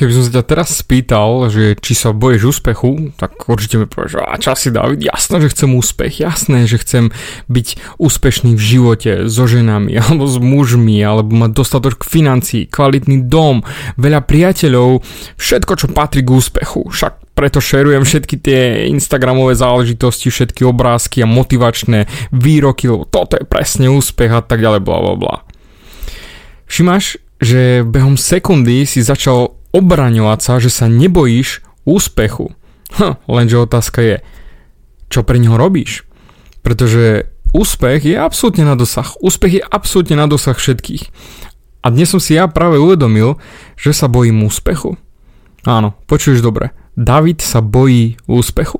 keby som sa ťa teraz spýtal, že či sa bojíš úspechu, tak určite mi povieš, a časy David, jasné, že chcem úspech, jasné, že chcem byť úspešný v živote so ženami, alebo s mužmi, alebo mať dostatok financií, kvalitný dom, veľa priateľov, všetko, čo patrí k úspechu. Však preto šerujem všetky tie Instagramové záležitosti, všetky obrázky a motivačné výroky, lebo toto je presne úspech a tak ďalej, bla bla bla. Všimáš, že behom sekundy si začal obraňovať sa, že sa nebojíš úspechu. Hm, lenže otázka je, čo pre neho robíš? Pretože úspech je absolútne na dosah. Úspech je absolútne na dosah všetkých. A dnes som si ja práve uvedomil, že sa bojím úspechu. Áno, počuješ dobre. David sa bojí úspechu.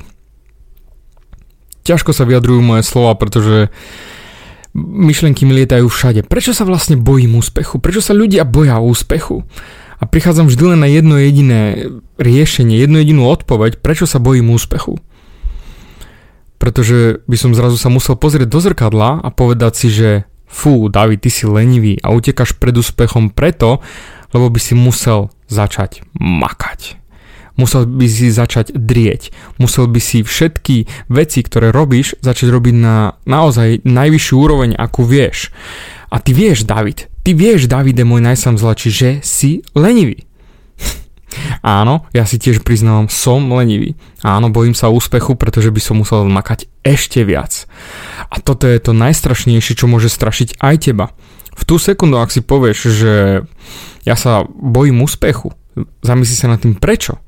Ťažko sa vyjadrujú moje slova, pretože myšlenky mi lietajú všade. Prečo sa vlastne bojím úspechu? Prečo sa ľudia boja úspechu? A prichádzam vždy len na jedno jediné riešenie, jednu jedinú odpoveď, prečo sa bojím úspechu. Pretože by som zrazu sa musel pozrieť do zrkadla a povedať si, že fú, David, ty si lenivý a utekaš pred úspechom preto, lebo by si musel začať makať. Musel by si začať drieť. Musel by si všetky veci, ktoré robíš, začať robiť na naozaj najvyššiu úroveň, akú vieš. A ty vieš, David, ty vieš, Davide, môj najsamzlačí, že si lenivý. Áno, ja si tiež priznávam, som lenivý. Áno, bojím sa úspechu, pretože by som musel makať ešte viac. A toto je to najstrašnejšie, čo môže strašiť aj teba. V tú sekundu, ak si povieš, že ja sa bojím úspechu, zamysli sa nad tým prečo.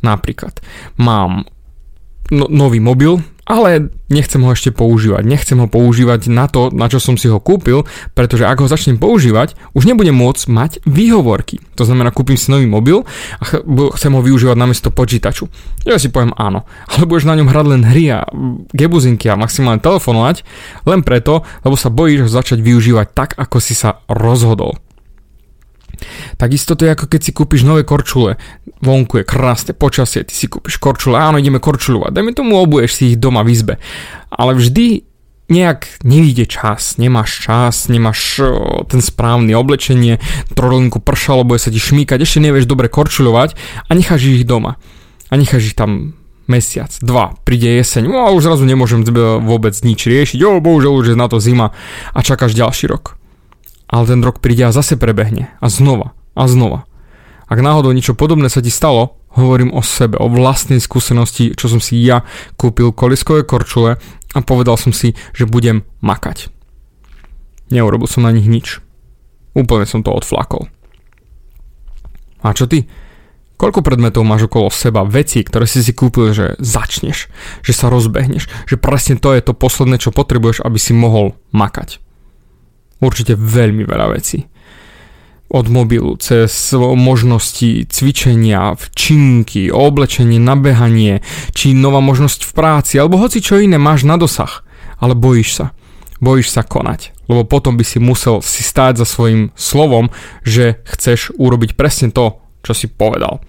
Napríklad, mám no, nový mobil, ale nechcem ho ešte používať. Nechcem ho používať na to, na čo som si ho kúpil, pretože ak ho začnem používať, už nebudem môcť mať výhovorky. To znamená, kúpim si nový mobil a chcem ho využívať namiesto počítaču. Ja si poviem áno, ale budeš na ňom hrať len hry a gebuzinky a maximálne telefonovať, len preto, lebo sa bojíš ho začať využívať tak, ako si sa rozhodol. Takisto to je ako keď si kúpiš nové korčule. Vonku je krásne počasie, ty si kúpiš korčule, áno, ideme korčulovať. Dajme tomu obuješ si ich doma v izbe. Ale vždy nejak nevíde čas, nemáš čas, nemáš ten správny oblečenie, trojlinku pršalo, bude sa ti šmíkať, ešte nevieš dobre korčulovať a necháš ich doma. A necháš ich tam mesiac, dva, príde jeseň, no a už zrazu nemôžem vôbec nič riešiť, o bohužiaľ už je na to zima a čakáš ďalší rok ale ten rok príde a zase prebehne. A znova. A znova. Ak náhodou niečo podobné sa ti stalo, hovorím o sebe, o vlastnej skúsenosti, čo som si ja kúpil koliskové korčule a povedal som si, že budem makať. Neurobil som na nich nič. Úplne som to odflakol. A čo ty? Koľko predmetov máš okolo seba, vecí, ktoré si si kúpil, že začneš, že sa rozbehneš, že presne to je to posledné, čo potrebuješ, aby si mohol makať. Určite veľmi veľa vecí. Od mobilu, cez možnosti cvičenia, včinky, oblečenie, nabehanie, či nová možnosť v práci, alebo hoci čo iné máš na dosah. Ale bojíš sa. Bojíš sa konať. Lebo potom by si musel si stáť za svojim slovom, že chceš urobiť presne to, čo si povedal.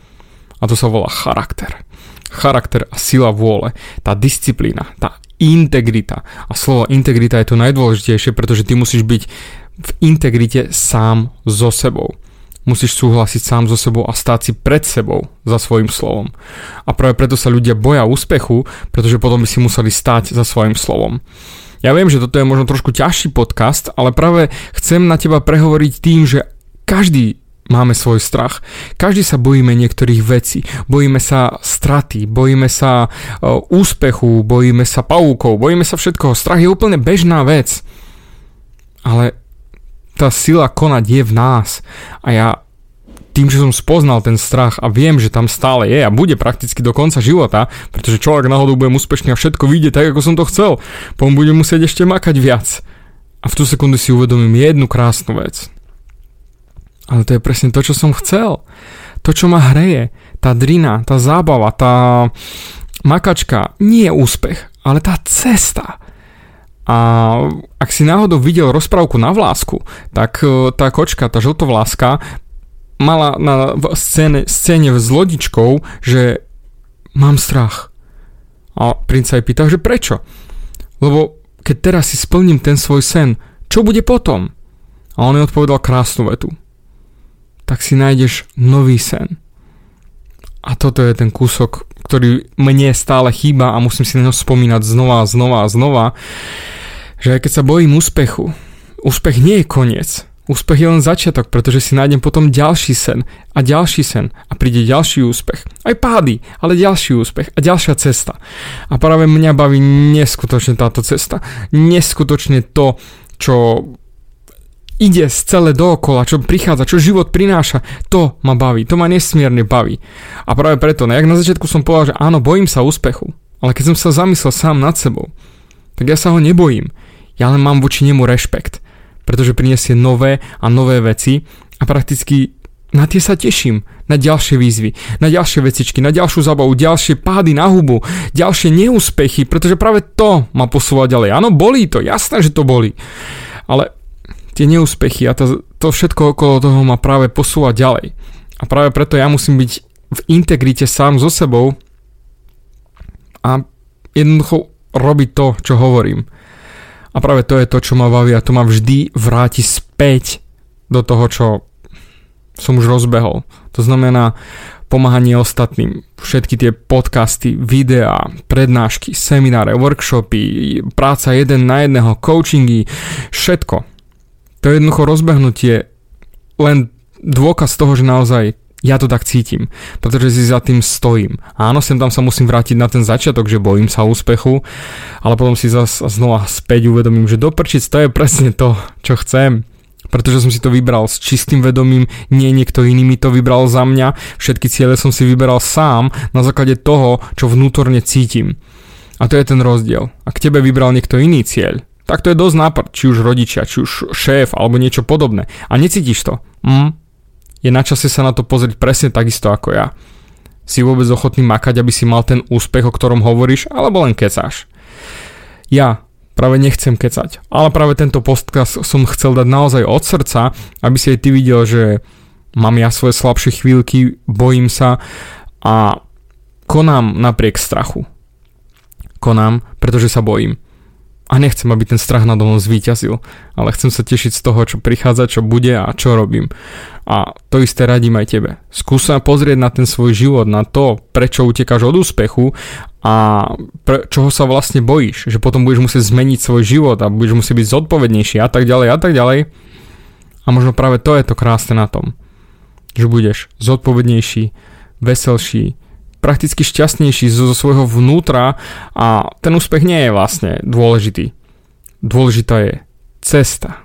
A to sa volá charakter charakter a sila vôle, tá disciplína, tá integrita. A slovo integrita je to najdôležitejšie, pretože ty musíš byť v integrite sám so sebou. Musíš súhlasiť sám so sebou a stáť si pred sebou za svojim slovom. A práve preto sa ľudia boja úspechu, pretože potom by si museli stáť za svojim slovom. Ja viem, že toto je možno trošku ťažší podcast, ale práve chcem na teba prehovoriť tým, že každý máme svoj strach. Každý sa bojíme niektorých vecí. Bojíme sa straty, bojíme sa uh, úspechu, bojíme sa pavúkov, bojíme sa všetkoho. Strach je úplne bežná vec. Ale tá sila konať je v nás. A ja tým, že som spoznal ten strach a viem, že tam stále je a bude prakticky do konca života, pretože človek náhodou budem úspešný a všetko vyjde tak, ako som to chcel, potom budem musieť ešte makať viac. A v tú sekundu si uvedomím jednu krásnu vec. Ale to je presne to, čo som chcel. To, čo ma hreje. Tá drina, tá zábava, tá makačka. Nie je úspech, ale tá cesta. A ak si náhodou videl rozprávku na vlásku, tak e, tá kočka, tá žltovláska, mala na scéne, scéne s lodičkou, že mám strach. A princ sa jej pýtal, že prečo? Lebo keď teraz si splním ten svoj sen, čo bude potom? A on jej odpovedal krásnu vetu tak si nájdeš nový sen. toto je ten kúsok, ktorý mne stále chýba a musím si na ňo spomínať znova a znova a znova, že aj keď sa bojím úspechu, úspech nie je koniec. Úspech je len začiatok, pretože si nájdem potom ďalší sen a ďalší sen a príde ďalší úspech. Aj pády, ale ďalší úspech a ďalšia cesta. A práve mňa baví neskutočne táto cesta. Neskutočne to, čo ide z celé dookola, čo prichádza, čo život prináša, to ma baví, to ma nesmierne baví. A práve preto, no jak na začiatku som povedal, že áno, bojím sa úspechu, ale keď som sa zamyslel sám nad sebou, tak ja sa ho nebojím. Ja len mám voči nemu rešpekt pretože prinesie nové a nové veci a prakticky na tie sa teším, na ďalšie výzvy, na ďalšie vecičky, na ďalšiu zabavu, ďalšie pády na hubu, ďalšie neúspechy, pretože práve to ma posúva ďalej. Áno, bolí to, jasné, že to bolí. Ale tie neúspechy a to, to všetko okolo toho ma práve posúva ďalej. A práve preto ja musím byť v integrite sám so sebou a jednoducho robiť to, čo hovorím. A práve to je to, čo ma baví a to ma vždy vráti späť do toho, čo som už rozbehol. To znamená pomáhanie ostatným, všetky tie podcasty, videá, prednášky, semináre, workshopy, práca jeden na jedného, coachingy, všetko. To je jednoducho rozbehnutie len dôkaz toho, že naozaj ja to tak cítim, pretože si za tým stojím. Áno, sem tam sa musím vrátiť na ten začiatok, že bojím sa úspechu, ale potom si zase znova späť uvedomím, že doprčiť to je presne to, čo chcem. Pretože som si to vybral s čistým vedomím, nie niekto iný mi to vybral za mňa, všetky ciele som si vyberal sám na základe toho, čo vnútorne cítim. A to je ten rozdiel. Ak tebe vybral niekto iný cieľ, tak to je dosť nápad, či už rodičia, či už šéf alebo niečo podobné. A necítiš to. Mm, je na čase sa na to pozrieť presne takisto ako ja. Si vôbec ochotný makať, aby si mal ten úspech, o ktorom hovoríš, alebo len kecáš. Ja práve nechcem kecať, ale práve tento podcast som chcel dať naozaj od srdca, aby si aj ty videl, že mám ja svoje slabšie chvíľky, bojím sa a konám napriek strachu. Konám, pretože sa bojím a nechcem, aby ten strach nado mnou zvíťazil, ale chcem sa tešiť z toho, čo prichádza, čo bude a čo robím. A to isté radím aj tebe. Skús sa pozrieť na ten svoj život, na to, prečo utekáš od úspechu a pre, čoho sa vlastne bojíš, že potom budeš musieť zmeniť svoj život a budeš musieť byť zodpovednejší a tak ďalej a tak ďalej. A možno práve to je to krásne na tom, že budeš zodpovednejší, veselší, prakticky šťastnejší zo, zo svojho vnútra a ten úspech nie je vlastne dôležitý. Dôležitá je cesta.